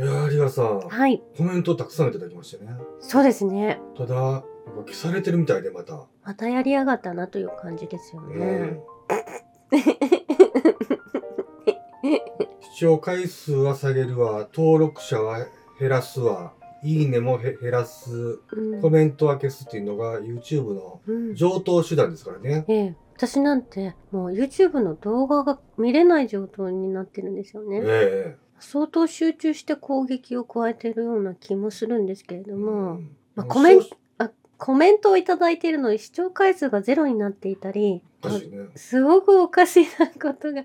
いやー、リアさん、はい。コメントたくさんいただきましてね。そうですね。ただ、なんか消されてるみたいで、また。またやりやがったなという感じですようねん。。視聴回数は下げるわ、登録者は減らすわ、いいねもへ減らす、うんコメントは消すっていうのが YouTube のうん上等手段ですからね。ええ、私なんてもう YouTube の動画が見れない状態になってるんですよね。え相当集中して攻撃を加えているような気もするんですけれえども、うんまあ、コメンそうコメントをいただいているのに視聴回数がゼロになっていたり、ね。すごくおかしなことが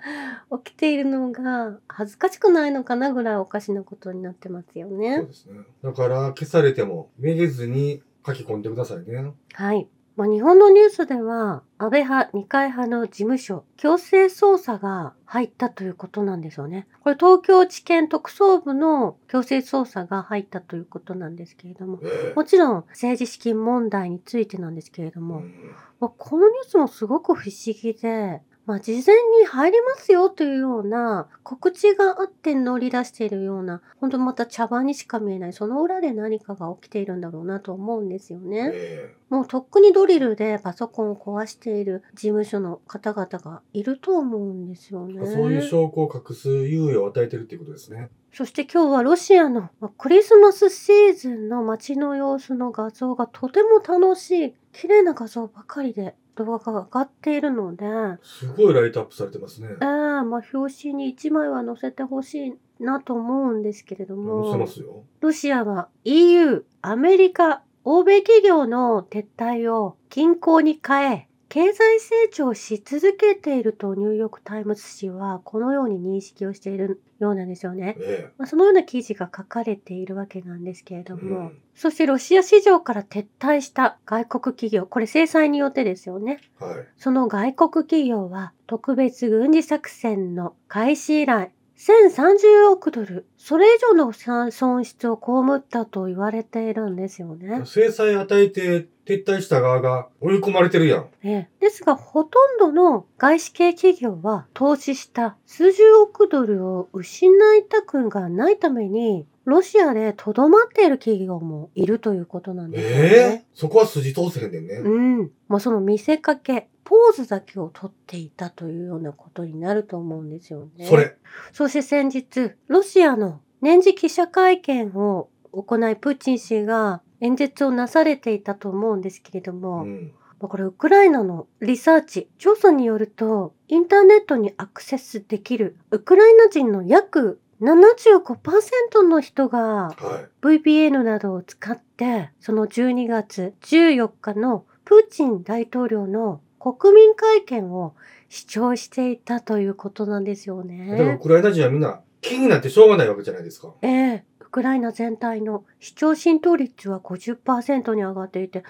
起きているのが恥ずかしくないのかなぐらいおかしなことになってますよそうね。ですね。だから、消されても、めげずに書き込んでくださいね。はい。まあ、日本のニュースでは安倍派、二階派の事務所、強制捜査が入ったということなんですよね。これ東京地検特捜部の強制捜査が入ったということなんですけれども、ええもちろん政治資金問題についてなんですけれども、うんまあ、このニュースもすごく不思議で、まあ、事前に入りますよというような告知があって乗り出しているような、本当また茶番にしか見えない、その裏で何かが起きているんだろうなと思うんですよね。えもうとっくにドリルでパソコンを壊している事務所の方々がいると思うんですよね。えそういう証拠を隠す猶予を与えてるっていうことですね。そして今日はロシアのまあクリスマスシーズンの街の様子の画像がとても楽しい、綺麗な画像ばかりで動画が上がっているので、すごいライトアップされてますね。ええまあ表紙に1枚は載せてほしいなと思うんですけれど載せまも、すよ。ロシアは EU、アメリカ、欧米企業の撤退を金鉱に変え、経済成長し続けているとニューヨークタイムズ紙はこのように認識をしているようなんですよね。えまあ、そのような記事が書かれているわけなんですけれどえも、うんそしてロシア市場から撤退した外国企業、これ制裁によってですよね。はい。その外国企業は特別軍事作戦の開始以来、1030億ドル、それ以上の損失を被ったと言われているんですよね。制裁与えて撤退した側が追い込まれてるやん。ええですが、ほとんどの外資系企業は投資した数十億ドルを失いたくがないために、ロシアでとどまっている企業もいるということなんですよね。ええそこは筋通せへんねんね。うん。もうその見せかけ、ポーズだけを取っていたというようなことになると思うんですよね。それ。そして先日、ロシアの年次記者会見を行い、プーチン氏が演説をなされていたと思うんですけれども、うん。まあこれウクライナのリサーチ、調査によると、インターネットにアクセスできるウクライナ人の約75%の人がは VPN などを使って、その12月14日のプーチン大統領の国民会見を視聴していたということなんですよい。だからウね。クライナ人はみんな気になってしょうがないわけじゃないですか。ええウクライナ全体の視聴浸透率は50%に上がっていて、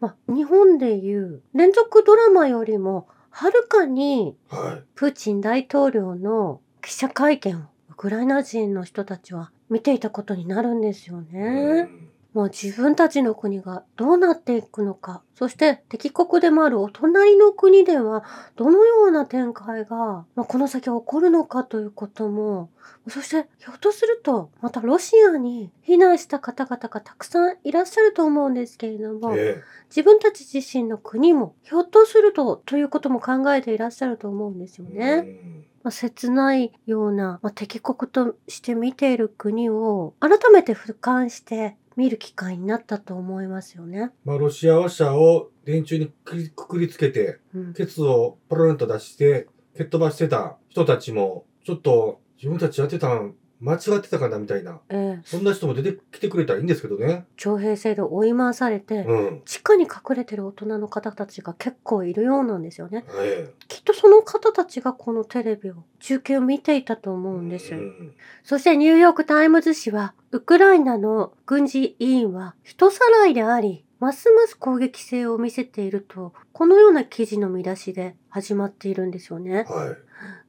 まあ、日本でいう連続ドラマよりもはるかにはい。プーチン大統領の記者会見をウクライナ人の人たちは見ていたことになるんですよね。うんもう自分たちの国がどうなっていくのか、そして敵国でもあるお隣の国ではどのような展開が、まあ、この先起こるのかということも、そしてひょっとするとまたロシアに避難した方々がたくさんいらっしゃると思うんですけれども、え自分たち自身の国もひょっとするとということも考えていらっしゃると思うんですよえね。うん。まあ、切ないような、まあ、敵国として見ている国を改めて俯瞰して見る機会になったと思いますよね。まあ、ロシア話者を電柱にくくりつけて、うん、ケツをポロンと出して、蹴っ飛ばしてた人たちも、ちょっと自分たちやってたん間違ってたかなみたいな。ええそんな人も出てきてくれたらいいんですけどね。徴兵制度を追い回されて、うん。地下に隠れてる大人の方たちが結構いるようなんですよね。えきっとその方たちがこのテレビを、中継を見ていたと思えうんですよ。うんそしてニューヨークタイムズ紙は、ウクライナの軍事委員は人さらいであり、ますます攻撃性を見せていると、このような記事の見出しで始まっているんですよね。はい。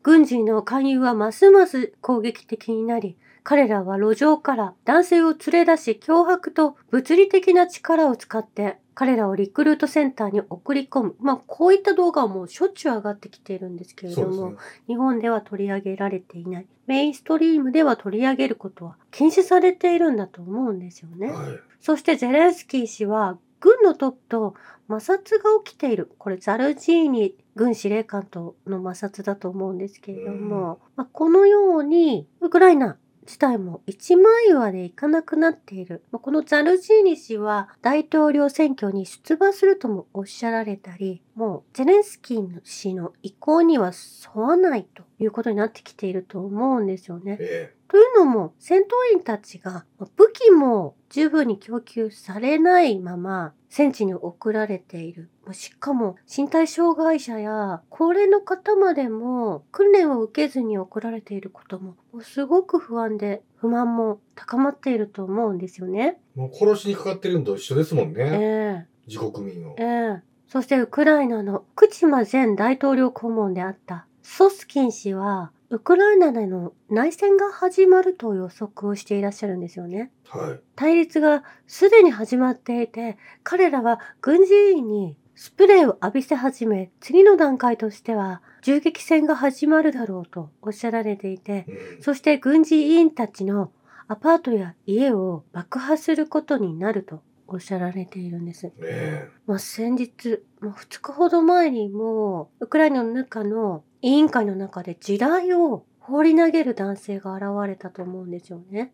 軍人の勧誘はますます攻撃的になり、彼らは路上から男性を連れ出し脅迫と物理的な力を使って彼らをリクルートセンターに送り込む。まあこういった動画はもうしょっちゅう上がってきているんですけれども、ね。日本では取り上げられていない。メインストリームでは取り上げることは禁止されているんだと思うんですよね。はい。そしてゼレンスキー氏は軍のトップと摩擦が起きている。これザルジーニ軍司令官との摩擦だと思うんですけれども、まあ、このようにウクライナ自体も一枚岩でいかなくなっている。このザルジーニ氏は大統領選挙に出馬するともおっしゃられたり、もうゼレンスキー氏の意向には沿わないということになってきていると思うんですよね。えというのも戦闘員たちが武器も十分に供給されないまま戦地に送られている。しかも身体障害者や高齢の方までも訓練を受けずに送られていることもすごく不安で不満も高まっていると思うんですよね。えもう殺しにかかってるのと一緒ですもんえね。え自国民をえ。えそしてウクライナのクチマ前大統領顧問であったソスキン氏はウクライナでの内戦が始まると予測をしていらっしゃるんですよね。はい。対立がすでに始まっていて、彼らは軍事員にスプレーを浴びせ始め、次の段階としては銃撃戦が始まるだろうとおっしゃられていて、うん。そして軍事委員たちのアパートや家を爆破することになるとおっしゃられているんです。ねえ。まあ、先日、まあ、2日ほど前にも、ウクライナの中の委員会の中で地雷を放り投げる男性が現れたと思うんですよね。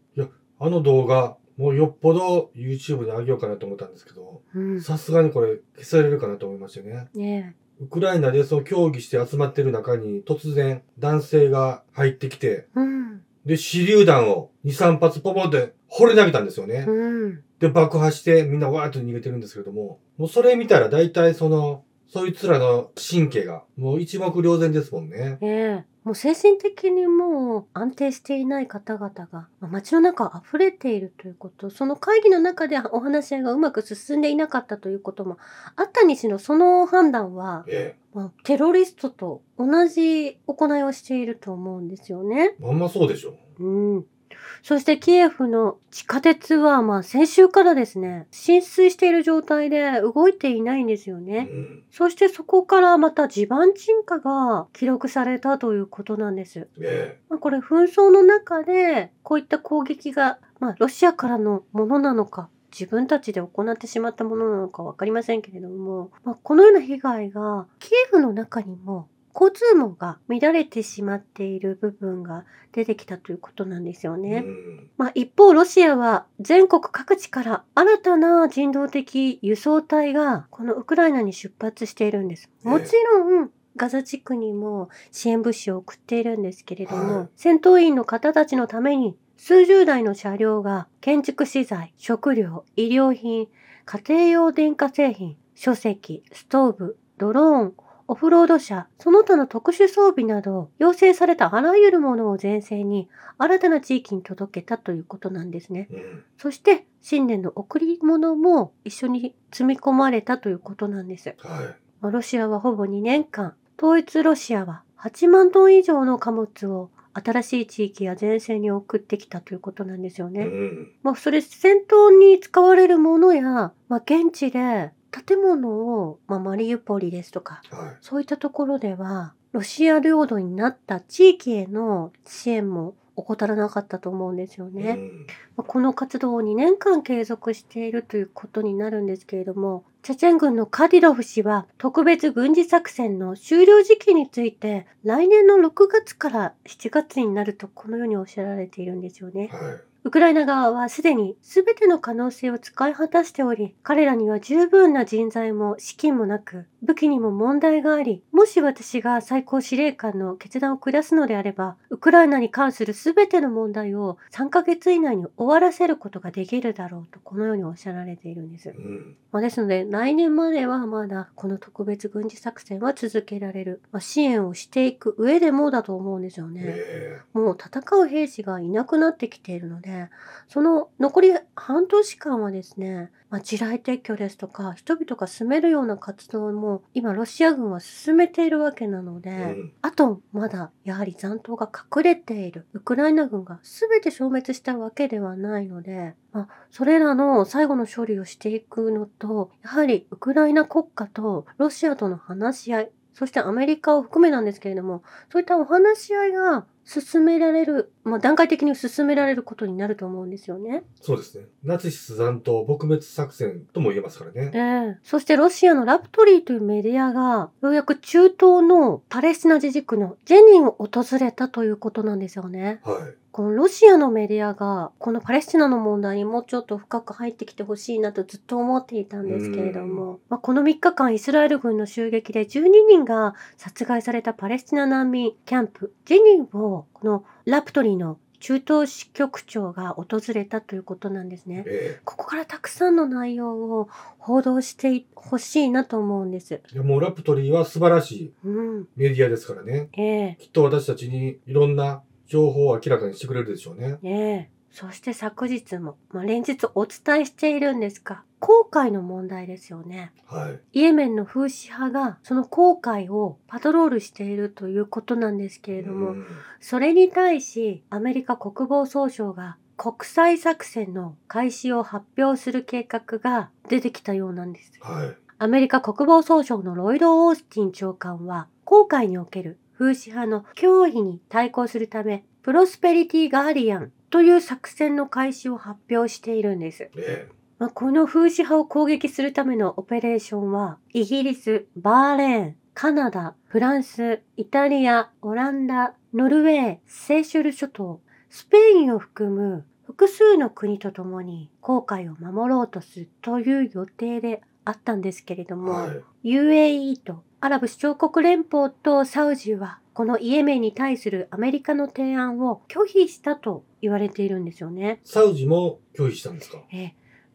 あの動画、もうよっぽど YouTube に上げようかなと思ったんですけど、うん。さすがにこれ消されるかなと思いましたね。ねウクライナでその協議して集まってる中に突然男性が入ってきて、え。うん。で、手榴弾を2、3発ポポンって掘り投げたんですよね。うん。で、爆破してみんなわーっと逃げてるんですけれども、もうそれ見たら大体その、そいつらの神経がもう一目瞭然ですもんね。ええ。もう精神的にもう安定していない方々がまあ街の中溢れているということ、その会議の中でお話し合いがうまく進んでいなかったということもあったにしろ、その判断は、えまあ、テロリストと同じ行いをしていると思うんですよね。え。まんまそうでしょ。うん。そしてキエフの地下鉄は、まあ先週からですね、浸水している状態で動いていないんですようね。ん。そしてそこからまた地盤沈下が記録されたということなんです。えまあ、これ紛争の中でこういった攻撃が、まあ、ロシアからのものなのか、自分たちで行ってしまったものなのかわかりませんけれども、まあ、このような被害がキエフの中にも交通網が乱れてしまっている部分が出てきたということなんですよえ。ね。うん。まあ、一方、ロシアは全国各地から新たな人道的輸送隊がこのウクライナに出発しているんです。もちろん、ガザ地区にも支援物資を送っているんですけれども、はい戦闘員の方たちのために数十台の車両が建築資材、食料、医療品、家庭用電化製品、書籍、ストーブ、ドローン、オフロード車、その他の特殊装備など、要請されたあらゆるものを前線に新たな地域に届けたということなんですね。うん。そして、新年の贈り物も一緒に積み込まれたということなんです。はまあロシアはほぼ2年間、統一ロシアは8万トン以上の貨物を新しい地域や前線に送ってきたということなんですよい。ね。うん。まあ、それ戦闘に使われるものや、まあ、現地で建物を、まあ、マリウポリですとか、はい。そういったところでは、ロシア領土になった地域への支援も怠らなかったと思うんですよね。うん。まあこの活動を2年間継続しているということになるんですけれども、チェチェン軍のカディロフ氏は特別軍事作戦の終了時期について来年の6月から7月になるとこのようにおっしゃられているんですよね。はい。ウクライナ側はすでに全ての可能性を使い果たしており、彼らには十分な人材も資金もなく、武器にも問題があり、もし私が最高司令官の決断を下すのであれば、ウクライナに関する全ての問題を3ヶ月以内に終わらせることができるだろうと、このようにおっしゃられているんです。うん。まあ、ですので、来年まではまだこの特別軍事作戦は続けられる。まあ、支援をしていく上でもだと思うんですよね。えもう戦う兵士がいなくなってきているので、その残り半年間はですね、まあ、地雷撤去ですとか、人々が住めるような活動も今ロシア軍は進めているわけなので、うん。あとまだやはり残党が隠れているウクライナ軍が全て消滅したわけではないので、まあ、それらの最後の処理をしていくのと、やはりウクライナ国家とロシアとの話し合い、そしてアメリカを含めなんですけれども、そういったお話し合いが進められる、まあ、段階的に進められることになると思うんですよね。そうですね。ナチス残党撲滅作戦とも言えますからね。ええそしてロシアのラプトリーというメディアが、ようやく中東のパレスチナ自治区のジェニンを訪れたということなんですよね。はい。このロシアのメディアが、このパレスチナの問題にもうちょっと深く入ってきてほしいなとずっと思っていたんですけれども、まあ、この3日間イスラエル軍の襲撃で12人が殺害されたパレスチナ難民キャンプ、ジェニンを、このラプトリーの中東支局長が訪れたということなんですね。えここからたくさんの内容を報道してほしいなと思うんです。えいやもうラプトリーは素晴らしいうん。メディアですからね。ええきっと私たちにいろんな情報を明らかにしてくれるでしょうね。ええそして昨日も、まあ、連日お伝えしているんですが、航海の問題ですよね。はい。イエメンの風刺派がその航海をパトロールしているということなんですけれども、うんそれに対しアメリカ国防総省が国際作戦の開始を発表する計画が出てきたようなんです。はい。アメリカ国防総省のロイド・オースティン長官は、航海における風刺派の脅威に対抗するため、プロスペリティ・ガーディアンという作戦の開始を発表しているんです。えまあ、この風刺派を攻撃するためのオペレーションは、イギリス、バーレーン、カナダ、フランス、イタリア、オランダ、ノルウェー、セーシュル諸島、スペインを含む複数の国とともに航海を守ろうとするという予定であったんですけれどえも、はい。UAE とアラブ首長国連邦とサウジはこのイエメンに対するアメリカの提案を拒否したと言われているんですよね。サウジも拒否したんですか？えー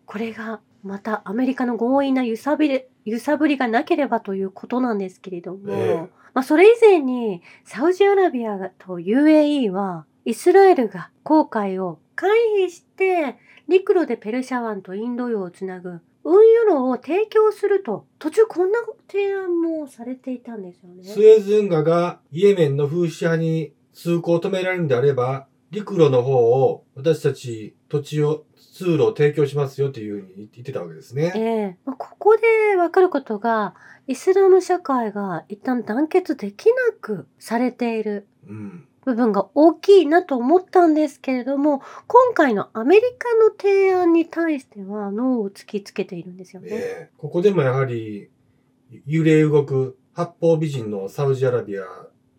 これがまたアメリカの強引な揺さびれ揺さぶりがなければということなんですけれども、ええ。まあ、それ以前にサウジアラビアと UAE はイスラエルが航海を回避して陸路でペルシャ湾とインド洋をつなぐ運輸路を提供すると途中こんな提案もされていたんですよスね。エズ運河がイエメンの風刺派に通行を止められるんであれば、陸路の方を私たち土地を、通路を提供しますよというふうに言ってたわけですね。ええまあここでわかることがイスラム社会が一旦団結できなくされているうん。部分が大きいなと思ったんですけれども今回のアメリカの提案に対してはノーを突きつけているんですよね。ええここでもやはり、揺れ動く八方美人のサウジアラビア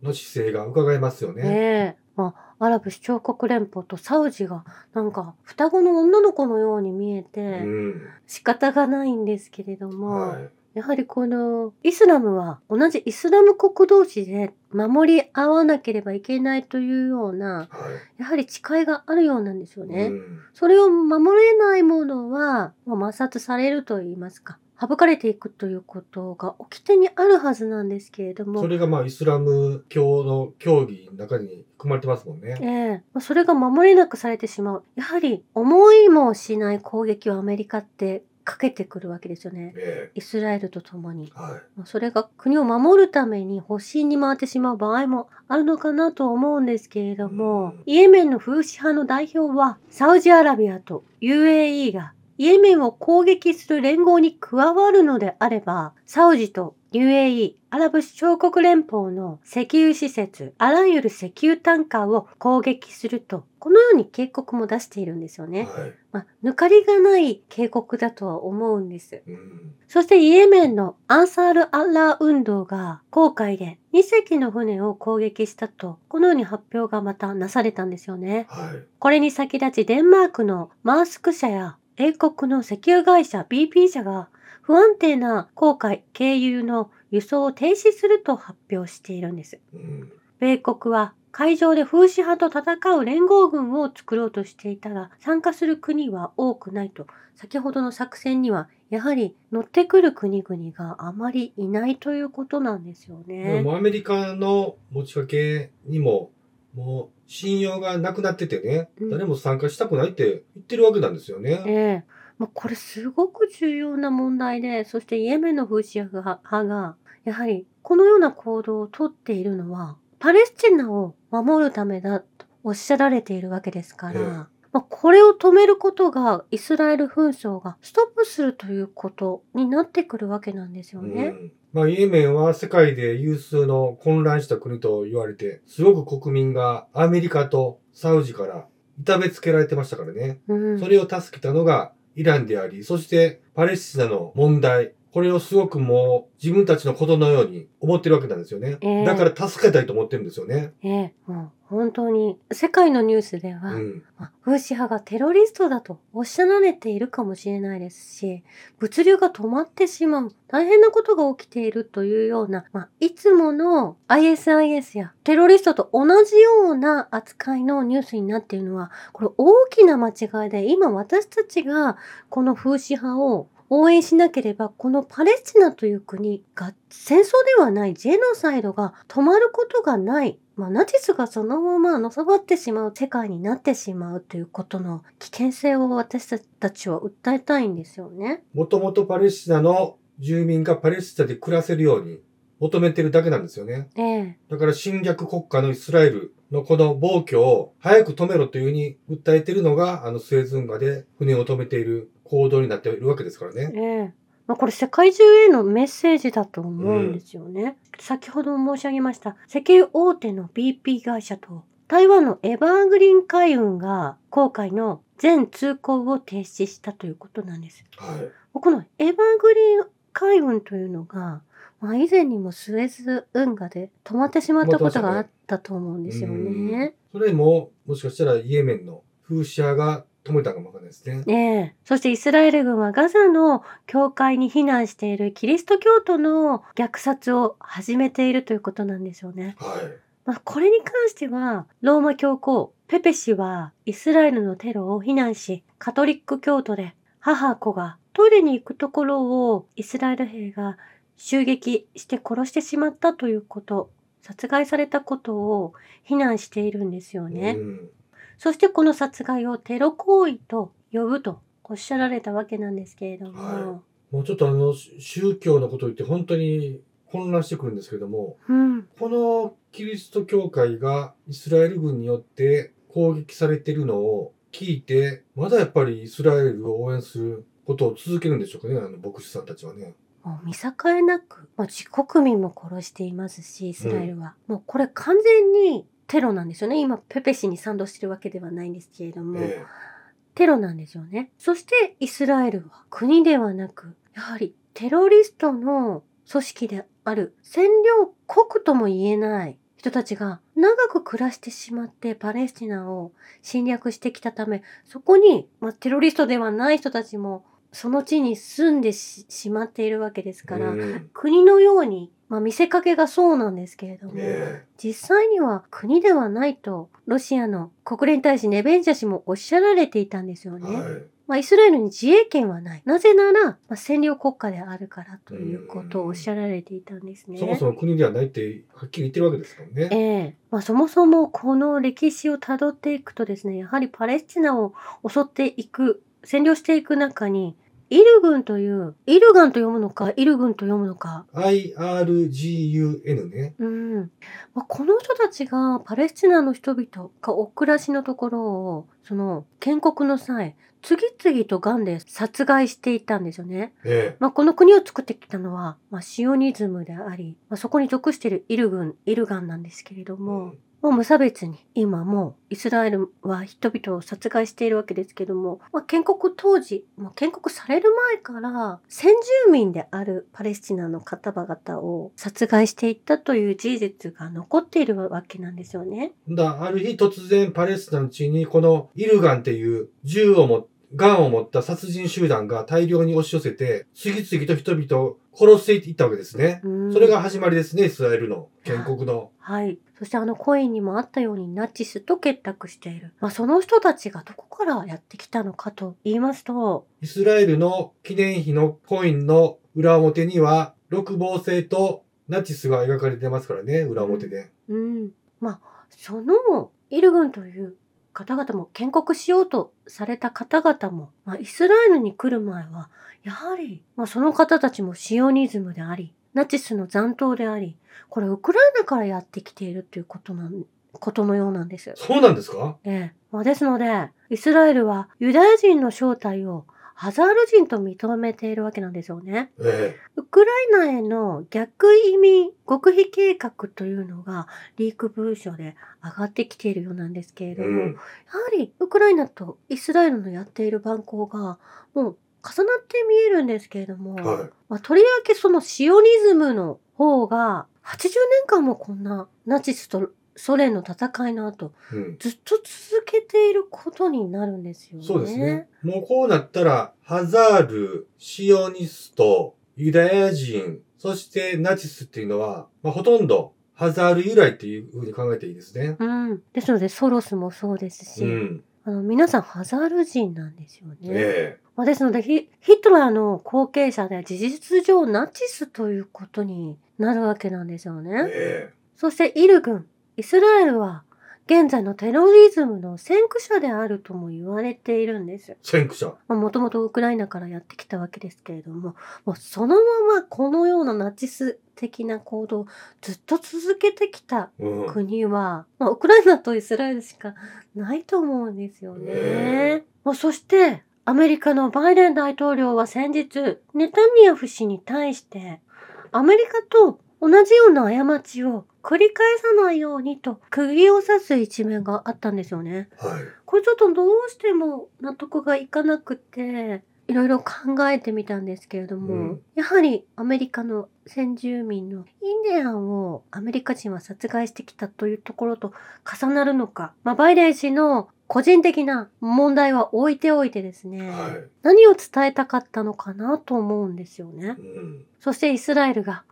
の姿勢が伺えますよね。まあ、アラブ首長国連邦とサウジがなんか双子の女の子のように見えてうん。仕方がないんですけれども、はい。やはりこのイスラムは同じイスラム国同士で守り合わなければいけないというようなはい。やはり誓いがあるようなんですよね。うんそれを守れないものは、まあ、摩擦されると言いますか、省かれていくということが掟にあるはずなんですけれどもそ、れがまあイスラム教の教義の中に含まれてますもんね。ええまあそれが守れなくされてしまう。やはり思いもしない攻撃をアメリカってかけてくるわけですよね。えイスラエルと共に。えはい。まあそれが国を守るために保身に回ってしまう場合もあるのかなと思うんですけれども、うんイエメンの風刺派の代表はサウジアラビアと UAE がイエメンを攻撃する連合に加わるのであれば、サウジと UAE、アラブ首長国連邦の石油施設、あらゆる石油タンカーを攻撃すると、このように警告も出しているんですよね。はい。まあ、抜かりがない警告だとは思うんです。うん。そしてイエメンのアンサール・アッラー運動が航海で2隻の船を攻撃したと、このように発表がまたなされたんですよね。はい。これに先立ちデンマークのマースク社や英国の石油会社 BP 社が不安定な航海経由の輸送を停止すると発表しているんです。うん。米国は海上で風刺派と戦う連合軍を作ろうとしていたが参加する国は多くないと先ほどの作戦にはやはり乗ってくる国々があまりいないということなんですよね。もうアメリカの持ちかけにも、もう信用がなくなっててね、うん誰も参加したくないって言ってるわけなんですよね。ええまあ、これすごく重要な問題で、そしてイエメンのフーシア派が、やはりこのような行動をとっているのは、パレスチナを守るためだとおっしゃられているわけですから、ええまあ、これを止めることがイスラエル紛争がストップするということになってくるわけなんですよね。うんまあ、イエメンは世界で有数の混乱した国と言われて、すごく国民がアメリカとサウジから痛めつけられてましたからね。うんそれを助けたのがイランであり、そしてパレスチナの問題。これをすごくもう自分たちのことのように思ってるわけなんですよね。ええだから助けたいと思ってるんですよね。ええもう本当に世界のニュースでは、うん。まあフーシ派がテロリストだとおっしゃられているかもしれないですし、物流が止まってしまう、大変なことが起きているというような、まあ、いつもの ISIS やテロリストと同じような扱いのニュースになっているのは、これ大きな間違いで、今私たちがこのフーシ派を応援しなければ、このパレスチナという国が戦争ではないジェノサイドが止まることがない。まあ、ナチスがそのままのさばってしまう世界になってしまうということの危険性を私たちは訴えたいんですよね。もともとパレスチナの住民がパレスチナで暮らせるように求めてるだけなんですよね。ええ。だから侵略国家のイスラエルのこの暴挙を早く止めろというふうに訴えているのが、あのスエズ運河で船を止めている行動になっているわけですからね。ええ。まあ、これ世界中へのメッセージだと思うんですよね。先ほど申し上げました石油大手の BP 会社と台湾のエバーグリーン海運が航海の全通行を停止したということなんです。はい。このエバーグリーン海運というのが、まあ、以前にもスエズ運河で止まってしまったことがあったと思うんですよね。それも、もしかしたらイエメンのフーシ派が止めたかもわかんないですね。ねえ。そしてイスラエル軍はガザの教会に避難しているキリスト教徒の虐殺を始めているということなんですよね。はい。まあ、これに関しては、ローマ教皇ペペ氏はイスラエルのテロを非難し、カトリック教徒で母子がトイレに行くところをイスラエル兵が襲撃して殺してしまったということ、殺害されたことを非難しているんですよね。うん。そしてこの殺害をテロ行為と呼ぶとおっしゃられたわけなんですけれども、はもうちょっとあの、宗教のことを言って本当に混乱してくるんですけども、うん、このキリスト教会がイスラエル軍によって攻撃されているのを聞いて、まだやっぱりイスラエルを応援することを続けるんでしょうかね、あの牧師さんたちはね。もう見境なく、まあ、自国民も殺していますし、イスラエルは。もうこれ完全にテロなんですよね。今、ペペ氏に賛同してるわけではないんですけれども、えテロなんですよね。そしてイスラエルは国ではなく、やはりテロリストの組織である占領国とも言えない人たちが長く暮らしてしまってパレスチナを侵略してきたため、そこに、まあ、テロリストではない人たちもその地に住んでししまっているわけですえから、うん国のように、まあ、見せかけがそうなんですけれども、え実際には国ではないとロシアの国連大使ネベンジャ氏もおっしゃられていたんですよね。えはい。まあ、イスラエルに自衛権はない。なぜなら、まあ、占領国家であるからということをおっしゃられていたんですね。そもそも国ではないってはっきり言ってるわけですからね。ええまあ、そもそもこの歴史をたどっていくとですね、やはりパレスチナを襲っていく、占領していく中に、イル軍という、イルガンと読むのか、イル軍と読むのか、IRGUN ね。うん。まあ、この人たちがパレスチナの人々がお暮らしのところを、その建国の際、次々とガンで殺害していったんですよね。えまあ、この国を作ってきたのは、まあ、シオニズムであり、まあ、そこに属しているイル軍、イルガンなんですけれどえも、もう無差別に今もうイスラエルは人々を殺害しているわけですけども、まあ、建国当時、まあ、建国される前から先住民であるパレスチナの方々を殺害していったという事実が残っているわけなんですよね。だある日突然パレスチナの地にこのイルガンっていう銃をも癌を持った殺人集団が大量に押し寄せて、次々と人々を殺していったわけですね。うんそれが始まりですね、イスラエルの建国の。はい。そしてあのコインにもあったようにナチスと結託している。まあその人たちがどこからやってきたのかと言いますと、イスラエルの記念碑のコインの裏表には、六芒星とナチスが描かれてますからね、裏表で。うん。まあそのイル軍という方々も建国しようとされた方々も、まあ、イスラエルに来る前は、やはり、まあ、その方たちもシオニズムであり、ナチスの残党であり、これウクライナからやってきているということなん、ことのようなんです。そうなんですか？ええ。まあ、ですので、イスラエルはユダヤ人の正体をハザール人と認めているわけなんですよね。えウクライナへの逆移民極秘計画というのがリーク文書で上がってきているようなんですけれえ。ども、うん。やはりウクライナとイスラエルのやっている蛮行がもう重なって見えるんですけれども、はまあ、とりわけそのシオニズムの方が80年間もこんなナチスとソ連の戦いの後い。うん。ずっと続けていることになるんですよね。そうですね。もうこうなったら、ハザール、シオニスト、ユダヤ人、そしてナチスっていうのは、まあ、ほとんどハザール由来っていうふうに考えていいですね。うん。ですのでソロスもそうですし、うん。あの皆さんハザール人なんですよね。えまあ、ですのでヒヒトラーの後継者で事実上ナチスということになるわけなんですよえ。ね。えそしてイル軍、イスラエルは現在のテロリズムの先駆者であるとも言われているんです。え。先駆者。もともとウクライナからやってきたわけですけれども、もうそのままこのようなナチス的な行動をずっと続けてきたうん。国は、まあ、ウクライナとイスラエルしかないと思うんですよね。えまあ、そして、アメリカのバイデン大統領は先日、ネタニヤフ氏に対して、アメリカと同じような過ちを繰り返さないようにと釘を刺す一面があったんですよね。はい。これちょっとどうしても納得がいかなくて、いろいろ考えてみたんですけれども、うんやはりアメリカの先住民のインディアンをアメリカ人は殺害してきたというところと重なるのか、まあ、バイデン氏の個人的な問題は置いておいてですね、はい。何を伝えたかったのかなと思うんですよね。うん。そしてイスラエルが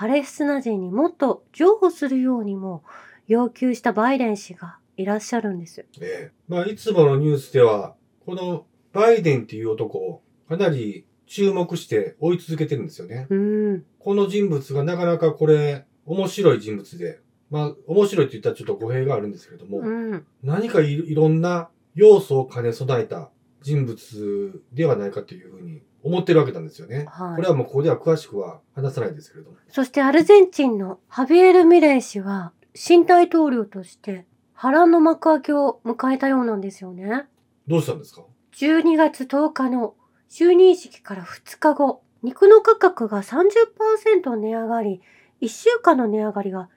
パレスチナ人にもっと譲歩するようにも要求したバイデン氏がいらっしゃるんです。ええ。まあ、いつものニュースでは、このバイデンっていう男をかなり注目して追い続けてるんですよね。うん。この人物がなかなかこれ、面白い人物で、まあ、面白いって言ったらちょっと語弊があるんですけれども、うん。何かいいろんな要素を兼ね備えた人物ではないかというふうに思ってるわけなんですよね。はいこれはもうここでは詳しくは話さないですけれども。そしてアルゼンチンのハビエル・ミレイ氏は新大統領として波乱の幕開けを迎えたようなんですよね。どうしたんですか？12月10日の就任式から2日後、肉の価格が30%値上がり、1週間の値上がりが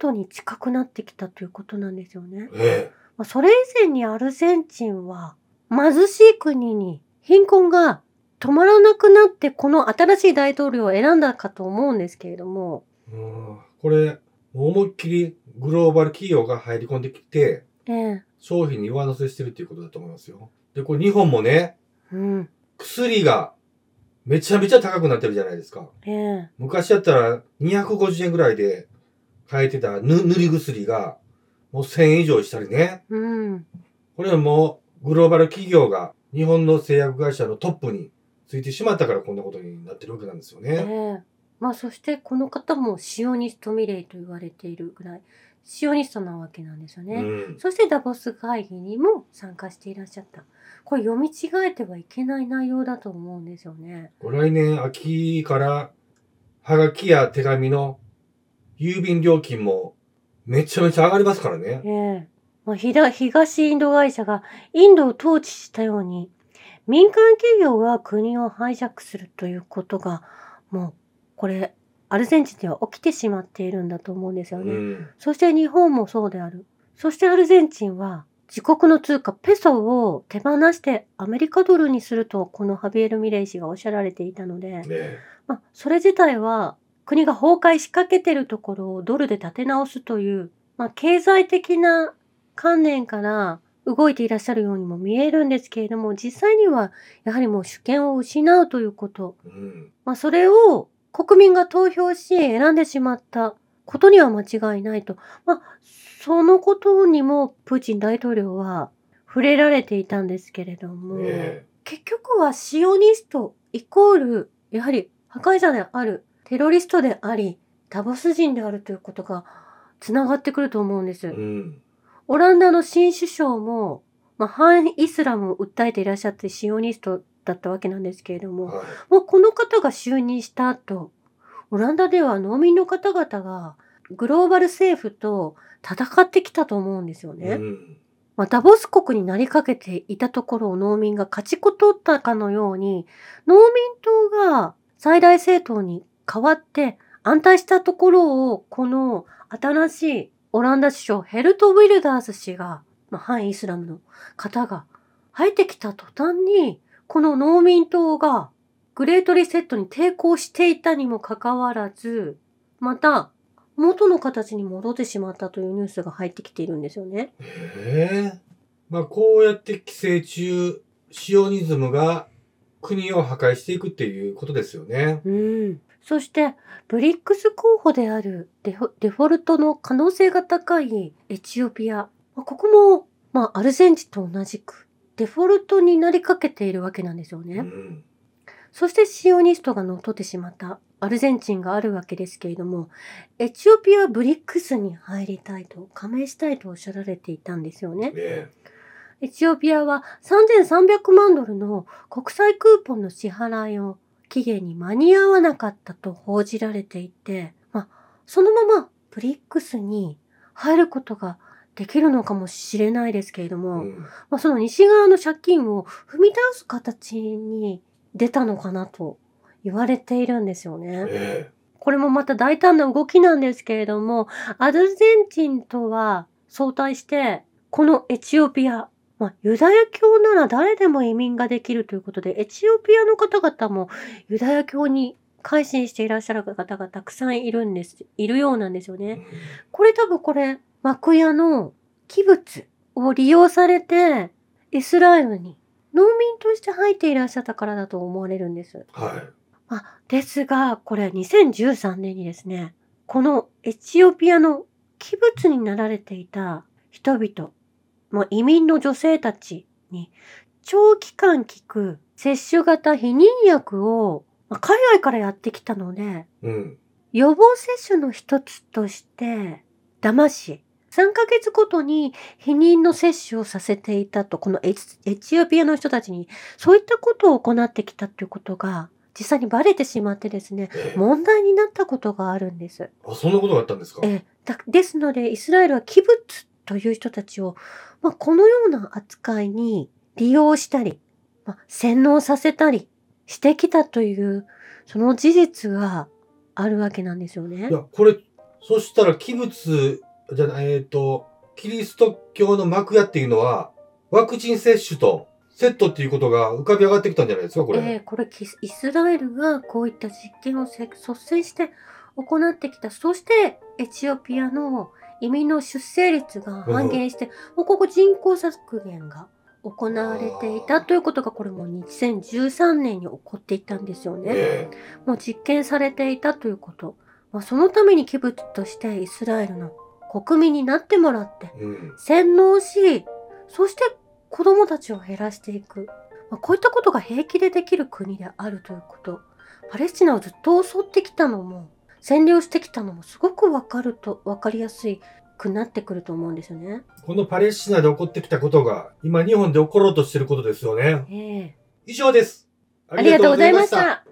100%に近くなってきたということなんですよね。えまあそれ以前にアルゼンチンは貧しい国に貧困が止まらなくなってこの新しい大統領を選んだかと思うんですけれども、え。うんこれ、思いっきりグローバル企業が入り込んできて、ええ、商品に上乗せしてるっていうことだと思いますよ。で、これ日本もね、うん、薬がめちゃめちゃ高くなってるじゃないですか。ええ、昔だったら250円ぐらいで買えてたぬ塗り薬がもう1000円以上したりね。うん、これはもうグローバル企業が日本の製薬会社のトップについてしまったからこんなことになってるわけなんですよえね。え。まあそしてこの方もシオニストミレイと言われているぐらいシオニストなわけなんですよね。うん。そしてダボス会議にも参加していらっしゃった。これ読み違えてはいけない内容だと思うんですよね。来年秋からハガキや手紙の郵便料金もめちゃめちゃ上がりますからねえ。え。まあ、ひだ東インド会社がインドを統治したように民間企業が国をハイジャックするということがもうこれアルゼンチンでは起きてしまっているんだと思うんですよね。うん。そして日本もそうである。そしてアルゼンチンは自国の通貨ペソを手放してアメリカドルにするとこのハビエル・ミレイ氏がおっしゃられていたので、ねまあ、それ自体は国が崩壊しかけてるところをドルで立て直すという、まあ、経済的な観念から動いていらっしゃるようにも見えるんですけれども、実際にはやはりもう主権を失うということ。うん。まあ、それを国民が投票し選んでしまったことには間違いないと。まあ、そのことにもプーチン大統領は触れられていたんですけれども、ねえ結局はシオニストイコール、やはり破壊者である、テロリストであり、ダボス人であるということがつながってくると思うんです。うん。オランダの新首相も、まあ、反イスラムを訴えていらっしゃってシオニストだったわけなんですけれども、はい。もうこの方が就任した後、オランダでは農民の方々がグローバル政府と戦ってきたと思うんですよね。うん。まあ、ダボス国になりかけていたところを農民が勝ち取ったかのように、農民党が最大政党に変わって安泰したところを、この新しいオランダ首相ヘルト・ウィルダース氏が、まあ、反イスラムの方が入ってきた途端に、この農民党がグレートリセットに抵抗していたにもかかわらず、また元の形に戻ってしまったというニュースが入ってきているんですよね。へえ。まあ、こうやって寄生虫、シオニズムが国を破壊していくっていうことですよね。うん。そして、ブリックス候補であるデフォルトの可能性が高いエチオピア。まあここも、まあ、アルゼンチンと同じく、デフォルトになりかけているわけなんですよね。うん。そしてシオニストが乗っ取ってしまったアルゼンチンがあるわけですけれども、エチオピアはブリックスに入りたいと、加盟したいとおっしゃられていたんですよね。ねエチオピアは3300万ドルの国際クーポンの支払いを期限に間に合わなかったと報じられていて、まあ、そのままブリックスに入ることができるのかもしれないですけれどうも、ん。まあ、その西側の借金を踏み倒す形に出たのかなと言われているんですよね。ねこれもまた大胆な動きなんですけれども、アルゼンチンとは相対して、このエチオピア、まあ、ユダヤ教なら誰でも移民ができるということで、エチオピアの方々もユダヤ教に改心していらっしゃる方がたくさんいるんです、いるようなんですよね。これ多分これ、幕屋の器物を利用されて、イスラエルに農民として入っていらっしゃったからだと思われるんです。はい。まあ、ですが、これ2013年にですね、このエチオピアの器物になられていた人々、もう移民の女性たちに長期間効く接種型避妊薬を、まあ海外からやってきたので、うん。予防接種の一つとして、騙し、3ヶ月ごとに避妊の接種をさせていたと、このエチエチオピアの人たちに、そういったことを行ってきたということが、実際にバレてしまってですね、え問題になったことがあるんです。あ、そんなことがあったんですか？えですので、イスラエルは器物という人たちを、まあ、このような扱いに利用したり、まあ、洗脳させたりしてきたという、その事実があるわけなんですよねい。や、これ、そしたら器物、じゃない、えっ、と、キリスト教の幕屋っていうのは、ワクチン接種とセットっていうことが浮かび上がってきたんじゃないですか、これ。ええこれイスラエルがこういった実験をせ率先して行ってきた。そしてエチオピアの移民の出生率が半減して、もうここ人口削減が行われていたということがこれも2013年に起こっていたんですよね。ねもう実験されていたということ。まあ、そのために器物としてイスラエルの国民になってもらって、うん。洗脳し、そして子供たちを減らしていく。まあ、こういったことが平気でできる国であるということ。パレスチナをずっと襲ってきたのも、占領してきたのもすごくわかると、わかりやすいくなってくると思うんですよね。このパレスチナで起こってきたことが、今日本で起ころうとしてることですよね。ええ以上です。ありがとうございました。